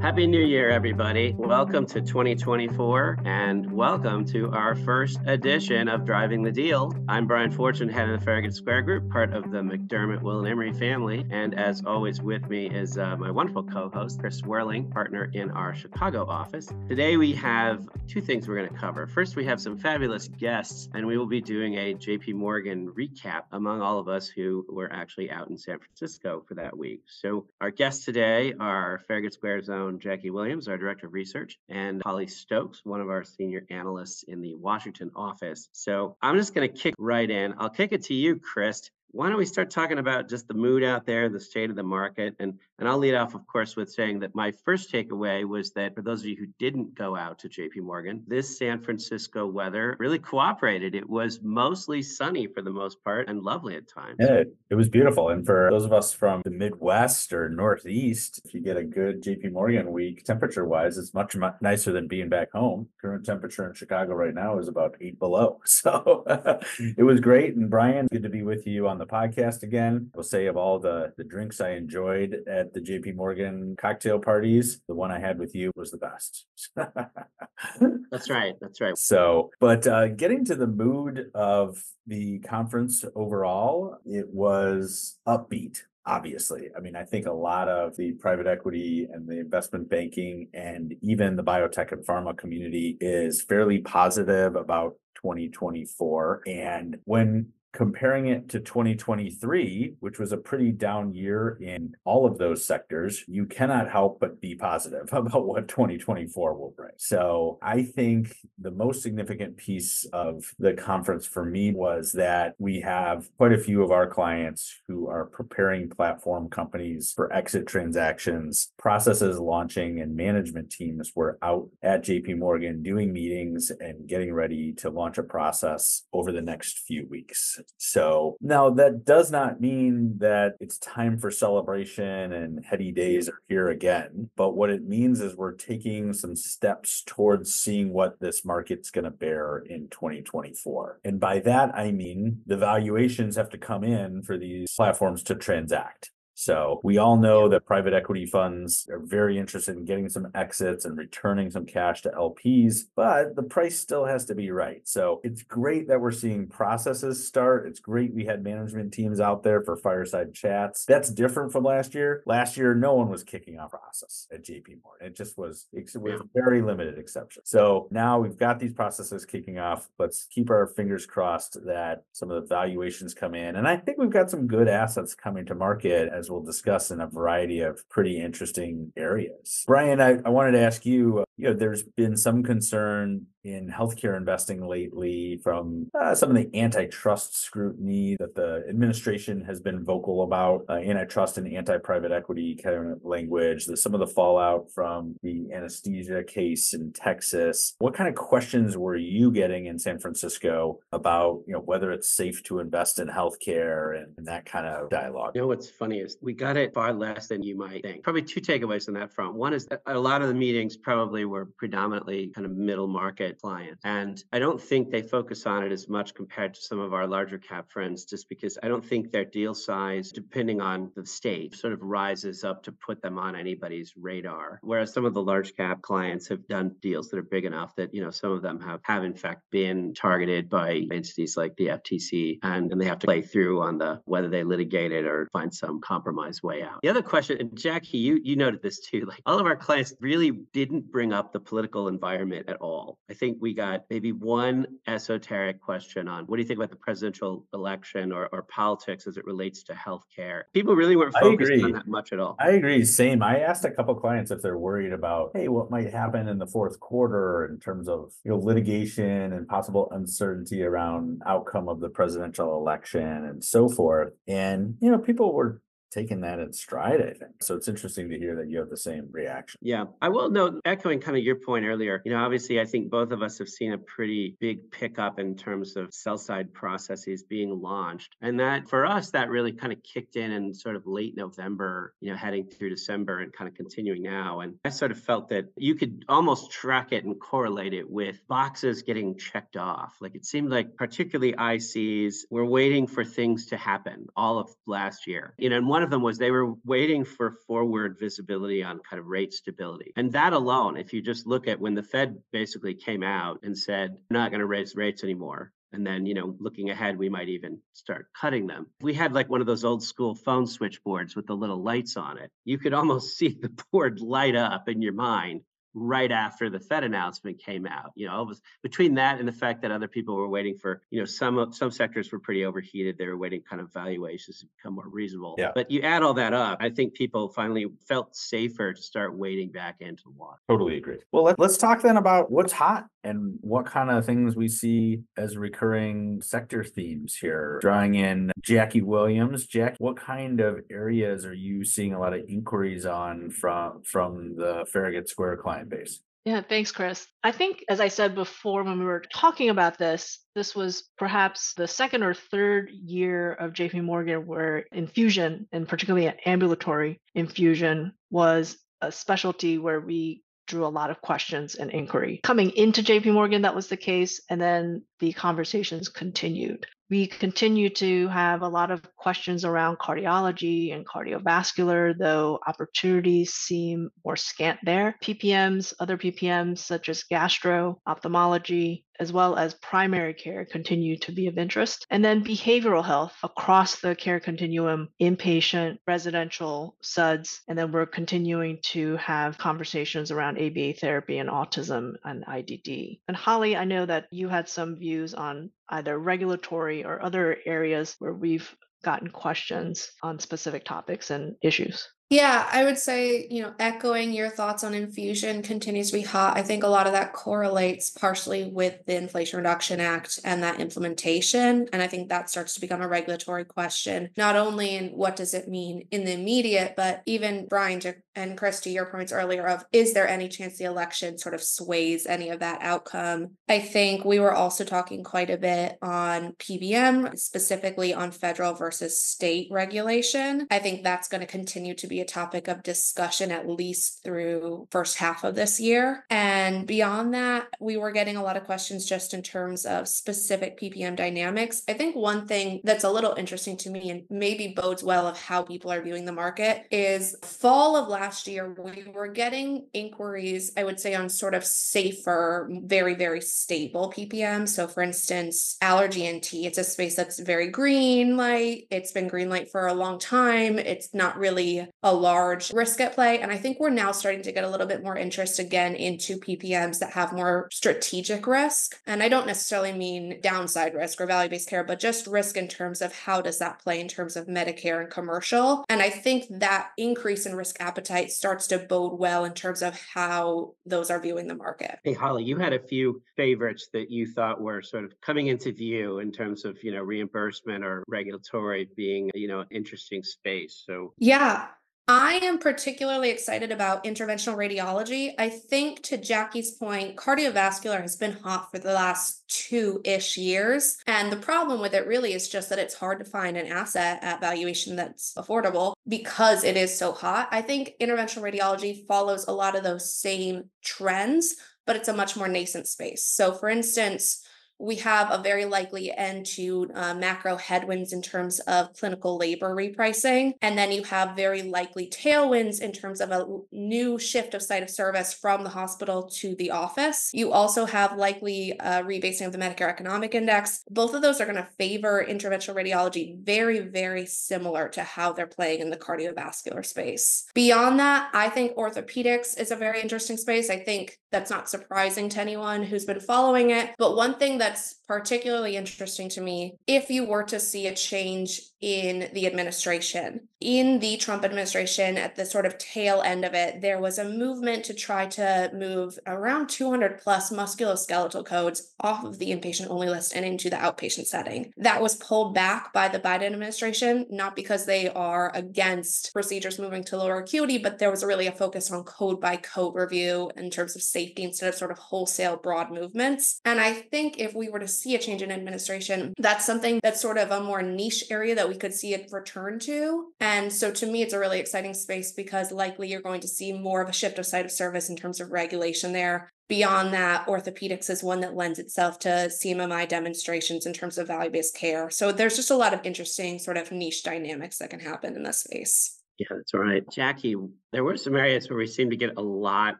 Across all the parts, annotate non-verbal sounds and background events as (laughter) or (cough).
Happy New Year, everybody. Welcome to 2024 and welcome to our first edition of Driving the Deal. I'm Brian Fortune, head of the Farragut Square Group, part of the McDermott, Will, and Emery family. And as always, with me is uh, my wonderful co host, Kris Werling, partner in our Chicago office. Today, we have two things we're going to cover. First, we have some fabulous guests, and we will be doing a JP Morgan recap among all of us who were actually out in San Francisco for that week. So, our guests today are Farragut Square Zone Jackie Williams, our Director of Research, and Holly Stokes, one of our senior analysts in the Washington office. So I'm just going to kick right in. I'll kick it to you, Chris why don't we start talking about just the mood out there, the state of the market, and and I'll lead off, of course, with saying that my first takeaway was that for those of you who didn't go out to J.P. Morgan, this San Francisco weather really cooperated. It was mostly sunny for the most part and lovely at times. Yeah, it was beautiful. And for those of us from the Midwest or Northeast, if you get a good J.P. Morgan week, temperature-wise, it's much, much nicer than being back home. Current temperature in Chicago right now is about eight below, (laughs) so (laughs) it was great. And Brian, good to be with you on the podcast again. I'll say of all the the drinks I enjoyed at the JP Morgan cocktail parties, the one I had with you was the best. (laughs) that's right. That's right. So, but uh, getting to the mood of the conference overall, it was upbeat obviously. I mean, I think a lot of the private equity and the investment banking and even the biotech and pharma community is fairly positive about 2024. And when comparing it to 2023, which was a pretty down year in all of those sectors, you cannot help but be positive (laughs) about what 2024 will bring. So I think the most significant piece of the conference for me was that we have quite a few of our clients who are preparing platform companies for exit transactions, processes launching, and management teams were out at JP Morgan doing meetings and getting ready to launch a process over the next few weeks. So now that does not mean that it's time for celebration and heady days are here again. But what it means is we're taking some steps towards seeing what this market's going to bear in 2024. And by that, I mean the valuations have to come in for these platforms to transact. So we all know that private equity funds are very interested in getting some exits and returning some cash to LPs, but the price still has to be right. So it's great that we're seeing processes start. It's great we had management teams out there for fireside chats. That's different from last year. Last year, no one was kicking off process at JP Morgan. It just was, it was very limited exception. So now we've got these processes kicking off. Let's keep our fingers crossed that some of the valuations come in. And I think we've got some good assets coming to market as we'll discuss in a variety of pretty interesting areas. Brian, I, I wanted to ask you, you know, there's been some concern in healthcare investing lately from uh, some of the antitrust scrutiny that the administration has been vocal about, uh, antitrust and anti-private equity kind of language, the, some of the fallout from the anesthesia case in Texas. What kind of questions were you getting in San Francisco about, you know, whether it's safe to invest in healthcare and, and that kind of dialogue? You know, what's funny is we got it far less than you might think. Probably two takeaways on that front. One is that a lot of the meetings probably were predominantly kind of middle market clients. And I don't think they focus on it as much compared to some of our larger cap friends, just because I don't think their deal size, depending on the state, sort of rises up to put them on anybody's radar. Whereas some of the large cap clients have done deals that are big enough that, you know, some of them have, have in fact been targeted by entities like the FTC and, and they have to play through on the whether they litigate it or find some compromise way out. The other question, and Jackie, you you noted this too, like all of our clients really didn't bring up the political environment at all. I think we got maybe one esoteric question on what do you think about the presidential election or, or politics as it relates to healthcare? People really weren't focused on that much at all. I agree. Same. I asked a couple clients if they're worried about, hey, what might happen in the fourth quarter in terms of you know litigation and possible uncertainty around outcome of the presidential election and so forth. And you know, people were taken that in stride, I think. So it's interesting to hear that you have the same reaction. Yeah. I will note, echoing kind of your point earlier, you know, obviously, I think both of us have seen a pretty big pickup in terms of sell side processes being launched. And that for us, that really kind of kicked in in sort of late November, you know, heading through December and kind of continuing now. And I sort of felt that you could almost track it and correlate it with boxes getting checked off. Like it seemed like, particularly ICs, were waiting for things to happen all of last year. You know, and one one of them was they were waiting for forward visibility on kind of rate stability. And that alone, if you just look at when the Fed basically came out and said, we're not going to raise rates anymore, and then you know looking ahead we might even start cutting them. We had like one of those old school phone switchboards with the little lights on it. You could almost (laughs) see the board light up in your mind right after the Fed announcement came out. You know, it was between that and the fact that other people were waiting for, you know, some some sectors were pretty overheated. They were waiting kind of valuations to become more reasonable. Yeah. But you add all that up, I think people finally felt safer to start wading back into the water. Totally agree. Well, let, let's talk then about what's hot and what kind of things we see as recurring sector themes here. Drawing in Jackie Williams. Jack, what kind of areas are you seeing a lot of inquiries on from from the Farragut Square client base? Yeah, thanks, Chris. I think, as I said before when we were talking about this, this was perhaps the second or third year of JP Morgan where infusion, and particularly ambulatory infusion, was a specialty where we drew a lot of questions and inquiry. Coming into JP Morgan, that was the case, and then the conversations continued. We continue to have a lot of questions around cardiology and cardiovascular, though opportunities seem more scant there. PPMs, other PPMs such as gastro, ophthalmology, as well as primary care continue to be of interest. And then behavioral health across the care continuum, inpatient, residential, SUDS. And then we're continuing to have conversations around ABA therapy and autism and IDD. And Holly, I know that you had some views on either regulatory or other areas where we've gotten questions on specific topics and issues. Yeah, I would say, you know, echoing your thoughts on infusion continues to be hot. I think a lot of that correlates partially with the Inflation Reduction Act and that implementation. And I think that starts to become a regulatory question, not only in what does it mean in the immediate, but even Brian to, and Chris, to your points earlier of is there any chance the election sort of sways any of that outcome? I think we were also talking quite a bit on PBM, specifically on federal versus state regulation. I think that's going to continue to be a topic of discussion at least through first half of this year. And beyond that, we were getting a lot of questions just in terms of specific PPM dynamics. I think one thing that's a little interesting to me and maybe bodes well of how people are viewing the market is fall of last year, we were getting inquiries, I would say, on sort of safer, very, very stable PPM. So for instance, allergy ENT, it's a space that's very green light. It's been green light for a long time. It's not really a a large risk at play. And I think we're now starting to get a little bit more interest again into PPMs that have more strategic risk. And I don't necessarily mean downside risk or value based care, but just risk in terms of how does that play in terms of Medicare and commercial. And I think that increase in risk appetite starts to bode well in terms of how those are viewing the market. Hey, Holly, you had a few favorites that you thought were sort of coming into view in terms of, you know, reimbursement or regulatory being, you know, interesting space. So, yeah, I am particularly excited about interventional radiology. I think, to Jackie's point, cardiovascular has been hot for the last two ish years. And the problem with it really is just that it's hard to find an asset at valuation that's affordable because it is so hot. I think interventional radiology follows a lot of those same trends, but it's a much more nascent space. So, for instance, we have a very likely end to uh, macro headwinds in terms of clinical labor repricing. And then you have very likely tailwinds in terms of a new shift of site of service from the hospital to the office. You also have likely uh, rebasing of the Medicare Economic Index. Both of those are going to favor interventional radiology very, very similar to how they're playing in the cardiovascular space. Beyond that, I think orthopedics is a very interesting space. I think that's not surprising to anyone who's been following it. But one thing that's particularly interesting to me, if you were to see a change in the administration, in the Trump administration, at the sort of tail end of it, there was a movement to try to move around 200 plus musculoskeletal codes off of the inpatient only list and into the outpatient setting. That was pulled back by the Biden administration, not because they are against procedures moving to lower acuity, but there was really a focus on code by code review in terms of safety instead of sort of wholesale broad movements. And I think if we were to see a change in administration, that's something that's sort of a more niche area that we could see it return to. And so to me, it's a really exciting space because likely you're going to see more of a shift of site of service in terms of regulation there Beyond that, orthopedics is one that lends itself to CMMI demonstrations in terms of value based care. So there's just a lot of interesting sort of niche dynamics that can happen in this space. Yeah, that's right. Jackie, there were some areas where we seem to get a lot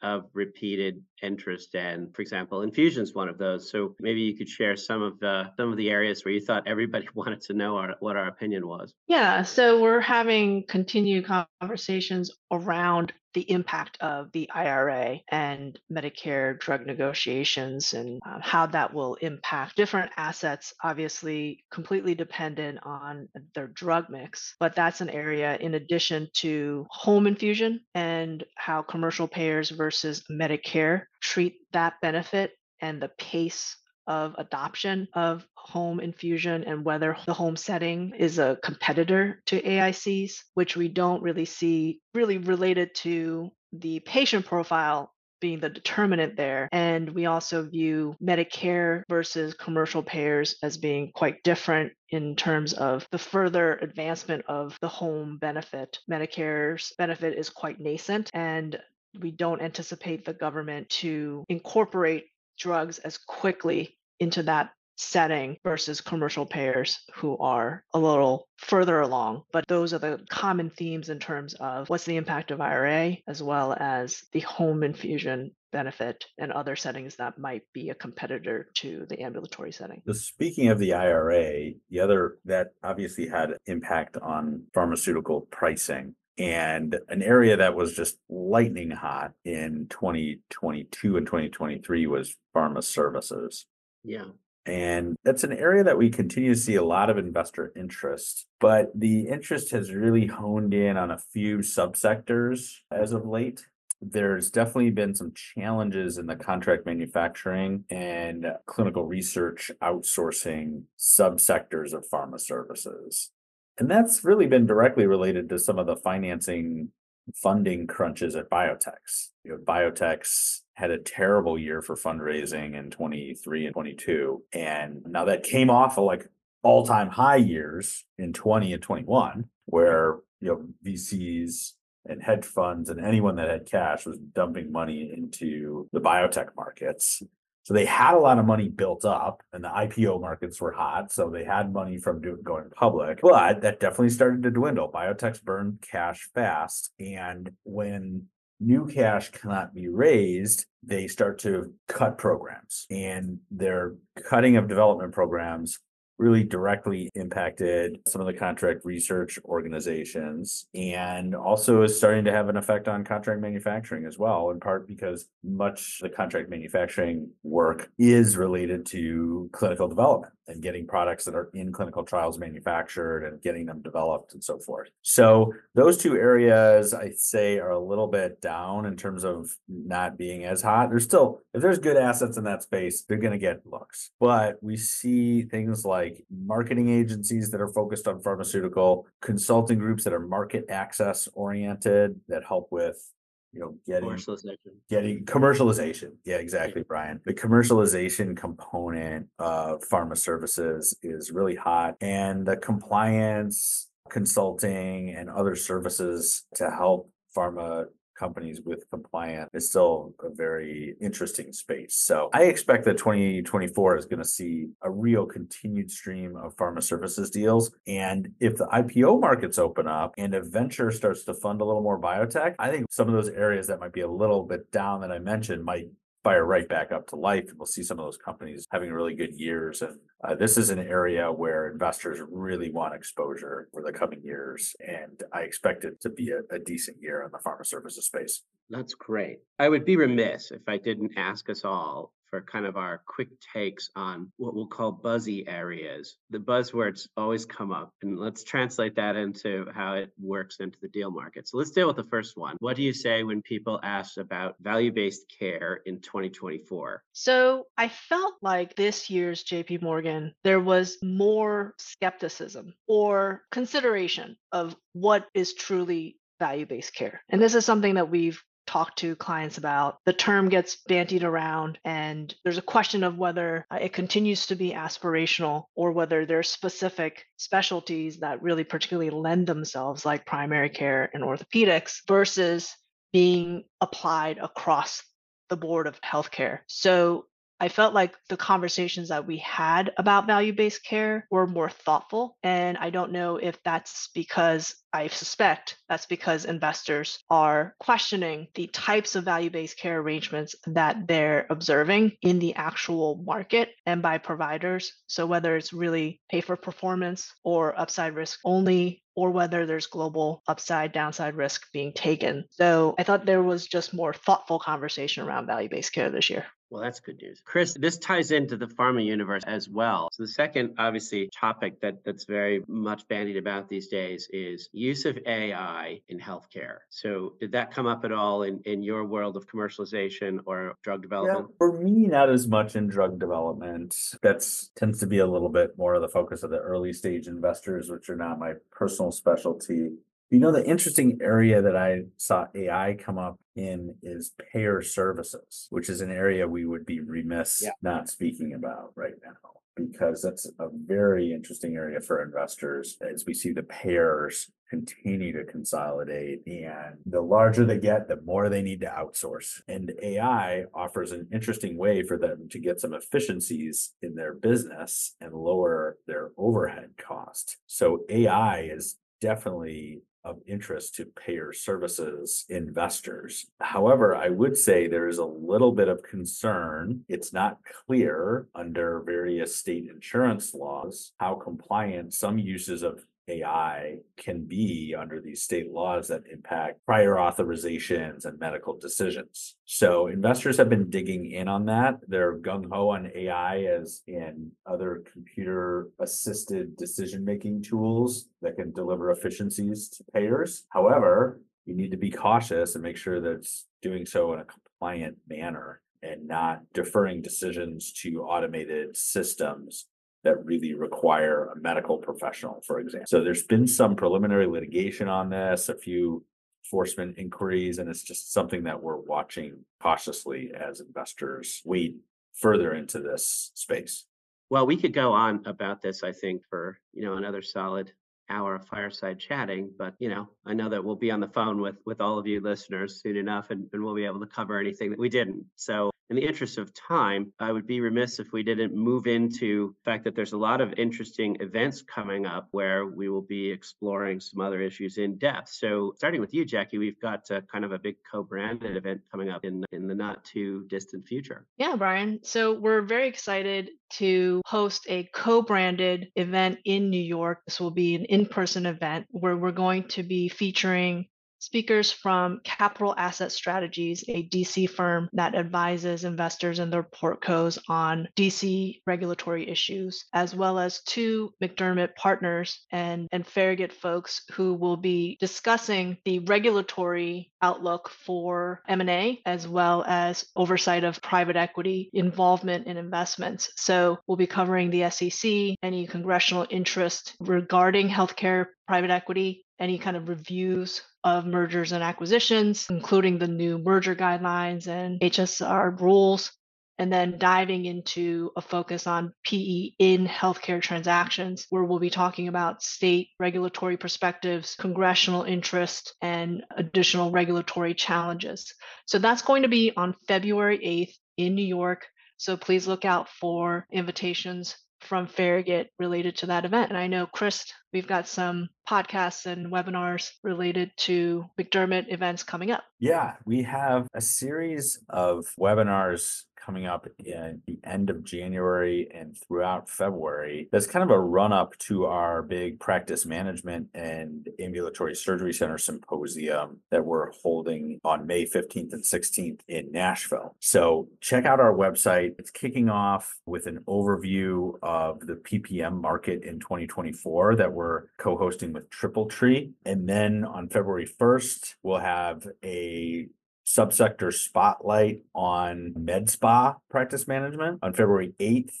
of repeated interest in. For example, infusion is one of those. So maybe you could share some of the some of the areas where you thought everybody (laughs) wanted to know our, what our opinion was. Yeah, so we're having continued conversations around the impact of the IRA and Medicare drug negotiations and uh, how that will impact different assets, obviously completely dependent on their drug mix. But that's an area in addition to home infusion and how commercial payers versus Medicare treat that benefit and the pace of adoption of home infusion and whether the home setting is a competitor to AICs, which we don't really see really related to the patient profile being the determinant there. And we also view Medicare versus commercial payers as being quite different in terms of the further advancement of the home benefit. Medicare's benefit is quite nascent, and we don't anticipate the government to incorporate drugs as quickly into that setting versus commercial payers who are a little further along. But those are the common themes in terms of what's the impact of IRA, as well as the home infusion benefit and other settings that might be a competitor to the ambulatory setting. So speaking of the IRA, the other that obviously had impact on pharmaceutical pricing and an area that was just lightning hot in 2022 and 2023 was pharma services. Yeah. And that's an area that we continue to see a lot of investor interest, but the interest has really honed in on a few subsectors as of late. There's definitely been some challenges in the contract manufacturing and clinical research outsourcing subsectors of pharma services. And that's really been directly related to some of the financing funding crunches at biotechs. You know, biotechs had a terrible year for fundraising in 23 and 22. And now that came off of like all time high years in 20 and 21, where, you know, VCs and hedge funds and anyone that had cash was dumping money into the biotech markets. So they had a lot of money built up and the IPO markets were hot. So they had money from do, going public, but that definitely started to dwindle. Biotechs burn cash fast. And when new cash cannot be raised, they start to cut programs and their cutting of development programs really directly impacted some of the contract research organizations and also is starting to have an effect on contract manufacturing as well, in part because much of the contract manufacturing work is related to clinical development and getting products that are in clinical trials manufactured and getting them developed and so forth. So those two areas I say are a little bit down in terms of not being as hot. There's still if there's good assets in that space, they're going to get looks. But we see things like marketing agencies that are focused on pharmaceutical, consulting groups that are market access oriented that help with you know, getting Commercialization. getting commercialization. Yeah, exactly, Brian. The commercialization component of pharma services is really hot and the compliance consulting and other services to help pharma companies with compliant is still a very interesting space. So I expect that 2024 is going to see a real continued stream of pharma services deals. And if the IPO markets open up and a venture starts to fund a little more biotech, I think some of those areas that might be a little bit down that I mentioned might fire right back up to life. And We'll see some of those companies having really good years. And uh, this is an area where investors really want exposure for the coming years. And I expect it to be a, a decent year in the pharma services space. That's great. I would be remiss if I didn't ask us all for kind of our quick takes on what we'll call buzzy areas. The buzzwords always come up, and let's translate that into how it works into the deal market. So let's deal with the first one. What do you say when people ask about value based care in 2024? So I felt like this year's JP Morgan, there was more skepticism or consideration of what is truly value based care. And this is something that we've talk to clients about. The term gets bantied around, and there's a question of whether uh, it continues to be aspirational or whether there's specific specialties that really particularly lend themselves, like primary care and orthopedics, versus being applied across the board of healthcare. So I felt like the conversations that we had about value based care were more thoughtful. And I don't know if that's because I suspect that's because investors are questioning the types of value based care arrangements that they're observing in the actual market and by providers. So, whether it's really pay for performance or upside risk only, or whether there's global upside downside risk being taken. So, I thought there was just more thoughtful conversation around value based care this year. Well, that's good news. Chris, this ties into the pharma universe as well. So the second obviously topic that that's very much bandied about these days is use of AI in healthcare. So did that come up at all in, in your world of commercialization or drug development? Yeah, for me, not as much in drug development. That tends to be a little bit more of the focus of the early stage investors, which are not my personal specialty. You know, the interesting area that I saw AI come up in is payer services, which is an area we would be remiss Yeah. not speaking about right now. Because that's a very interesting area for investors as we see the payers continue to consolidate. And the larger they get, the more they need to outsource. And AI offers an interesting way for them to get some efficiencies in their business and lower their overhead cost. So AI is definitely of interest to payer services investors. However, I would say there is a little bit of concern. It's not clear under various state insurance laws how compliant some uses of AI can be under these state laws that impact prior authorizations and medical decisions. So investors have been digging in on that. They're gung ho on AI as in other computer assisted decision making tools that can deliver efficiencies to payers. However, you need to be cautious and make sure that it's doing so in a compliant manner and not deferring decisions to automated systems that really require a medical professional, for example. So there's been some preliminary litigation on this, a few enforcement inquiries, and it's just something that we're watching cautiously as investors wade further into this space. Well, we could go on about this, I think, for you know another solid hour of fireside chatting. But you know, I know that we'll be on the phone with with all of you listeners soon enough, and, and we'll be able to cover anything that we didn't. So in the interest of time, I would be remiss if we didn't move into the fact that there's a lot of interesting events coming up where we will be exploring some other issues in depth. So, starting with you, Jackie, we've got uh, kind of a big co-branded event coming up in in the not too distant future. Yeah, Brian. So we're very excited to host a co branded event in New York. This will be an in person event where we're going to be featuring speakers from Capital Asset Strategies, a DC firm that advises investors and their portcos on DC regulatory issues, as well as two McDermott partners and, and Farragut folks who will be discussing the regulatory outlook for M&A as well as oversight of private equity involvement in investments. So we'll be covering the SEC, any congressional interest regarding healthcare private equity, any kind of reviews of mergers and acquisitions, including the new merger guidelines and HSR rules, and then diving into a focus on PE in healthcare transactions, where we'll be talking about state regulatory perspectives, congressional interest, and additional regulatory challenges. So that's going to be on February 8th in New York. So please look out for invitations from Farragut related to that event. And I know, Chris, we've got some podcasts and webinars related to McDermott events coming up. Yeah, we have a series of webinars coming up in the end of January and throughout February. That's kind of a run up to our big practice management and ambulatory surgery center symposium that we're holding on May 15th and 16th in Nashville. So check out our website. It's kicking off with an overview of the PPM market in 2024 that we're co hosting with TripleTree. And then on February 1st, we'll have a subsector spotlight on med spa practice management. On February 8th,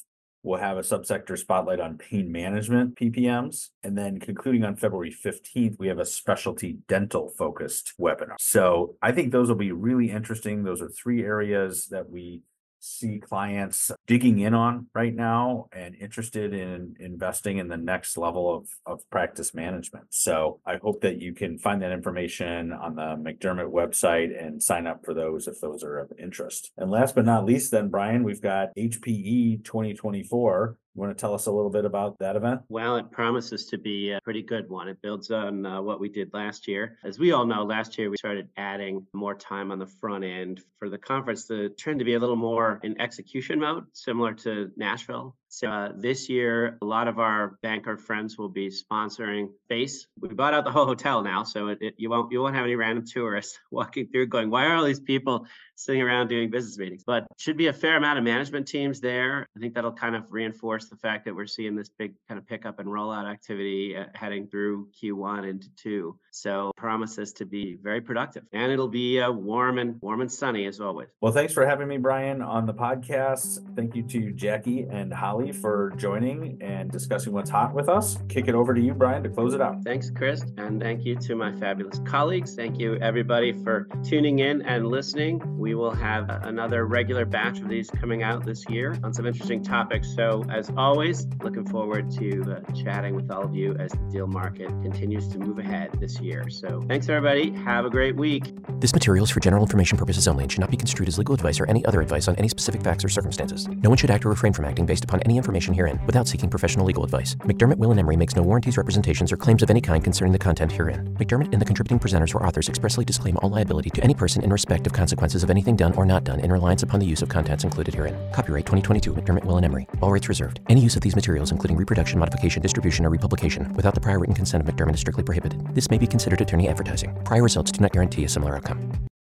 we'll have a subsector spotlight on pain management PPMs. And then concluding on February 15th, we have a specialty dental focused webinar. So I think those will be really interesting. Those are three areas that we see clients digging in on right now and interested in investing in the next level of, of practice management. So I hope that you can find that information on the McDermott website and sign up for those if those are of interest. And last but not least, then Brian, we've got HPE twenty twenty-four. You want to tell us a little bit about that event? Well, it promises to be a pretty good one. It builds on uh, what we did last year. As we all know, last year we started adding more time on the front end for the conference. The trend to be a little more in execution mode, similar to Nashville. So uh, this year, a lot of our banker friends will be sponsoring space. We bought out the whole hotel now, so it, it, you won't you won't have any random tourists (laughs) walking through going, "Why are all these people sitting around doing business meetings?" But should be a fair amount of management teams there. I think that'll kind of reinforce the fact that we're seeing this big kind of pickup and rollout activity uh, heading through Q1 into two. So promises to be very productive, and it'll be uh, warm and warm and sunny as always. Well, thanks for having me, Brian, on the podcast. Thank you to Jackie and Holly for joining and discussing what's hot with us. Kick it over to you, Brian, to close it out. Thanks, Chris. And thank you to my fabulous colleagues. Thank you, everybody, for tuning in and listening. We will have another regular batch of these coming out this year on some interesting topics. So, as always, looking forward to uh, chatting with all of you as the deal market continues to move ahead this year. So, thanks, everybody. Have a great week. This material is for general information purposes only and should not be construed as legal advice or any other advice on any specific facts or circumstances. No one should act or refrain from acting based upon any information herein without seeking professional legal advice. McDermott, Will, and Emery makes no warranties, representations, or claims of any kind concerning the content herein. McDermott and the contributing presenters or authors expressly disclaim all liability to any person in respect of consequences of anything done or not done in reliance upon the use of contents included herein. Copyright 2022 McDermott, Will, and Emery. All rights reserved. Any use of these materials, including reproduction, modification, distribution, or republication, without the prior written consent of McDermott is strictly prohibited. This may be considered attorney advertising. Prior results do not guarantee a similar outcome.